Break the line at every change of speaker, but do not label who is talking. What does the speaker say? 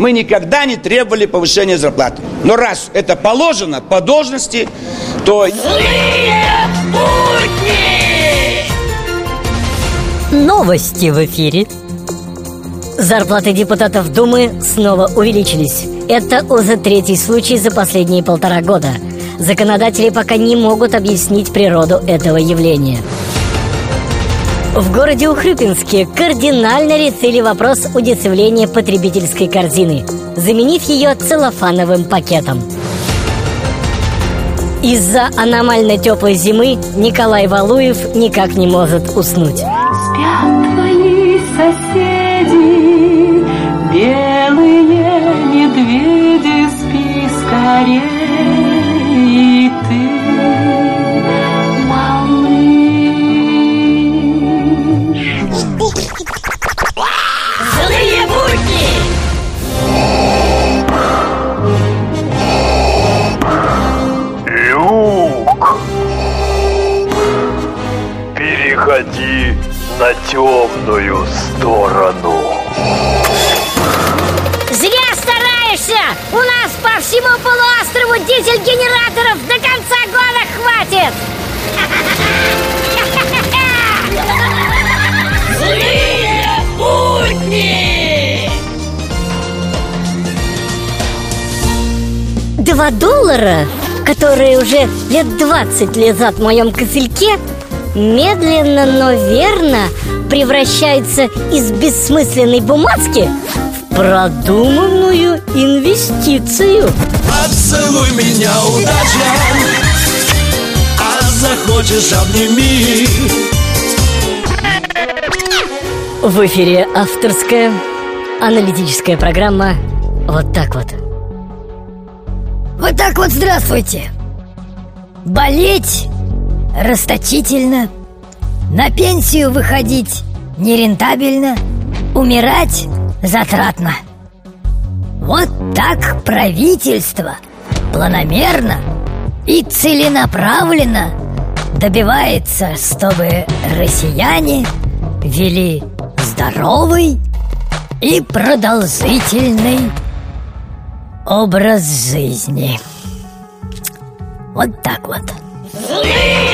мы никогда не требовали повышения зарплаты. Но раз это положено по должности, то... Злые
будни! Новости в эфире. Зарплаты депутатов Думы снова увеличились. Это уже третий случай за последние полтора года. Законодатели пока не могут объяснить природу этого явления. В городе Ухрюпинске кардинально решили вопрос удешевления потребительской корзины, заменив ее целлофановым пакетом. Из-за аномально теплой зимы Николай Валуев никак не может уснуть.
Спят твои соседи,
переходи на темную сторону.
Зря стараешься! У нас по всему полуострову дизель-генераторов до конца года хватит!
Злые будни! Два доллара, которые уже лет двадцать лежат в моем кошельке, медленно, но верно превращается из бессмысленной бумажки в продуманную инвестицию.
Поцелуй меня, удача, а захочешь обними.
В эфире авторская аналитическая программа «Вот так вот».
Вот так вот здравствуйте. Болеть расточительно, на пенсию выходить нерентабельно, умирать затратно. Вот так правительство планомерно и целенаправленно добивается, чтобы россияне вели здоровый и продолжительный образ жизни. Вот так вот.
Злые!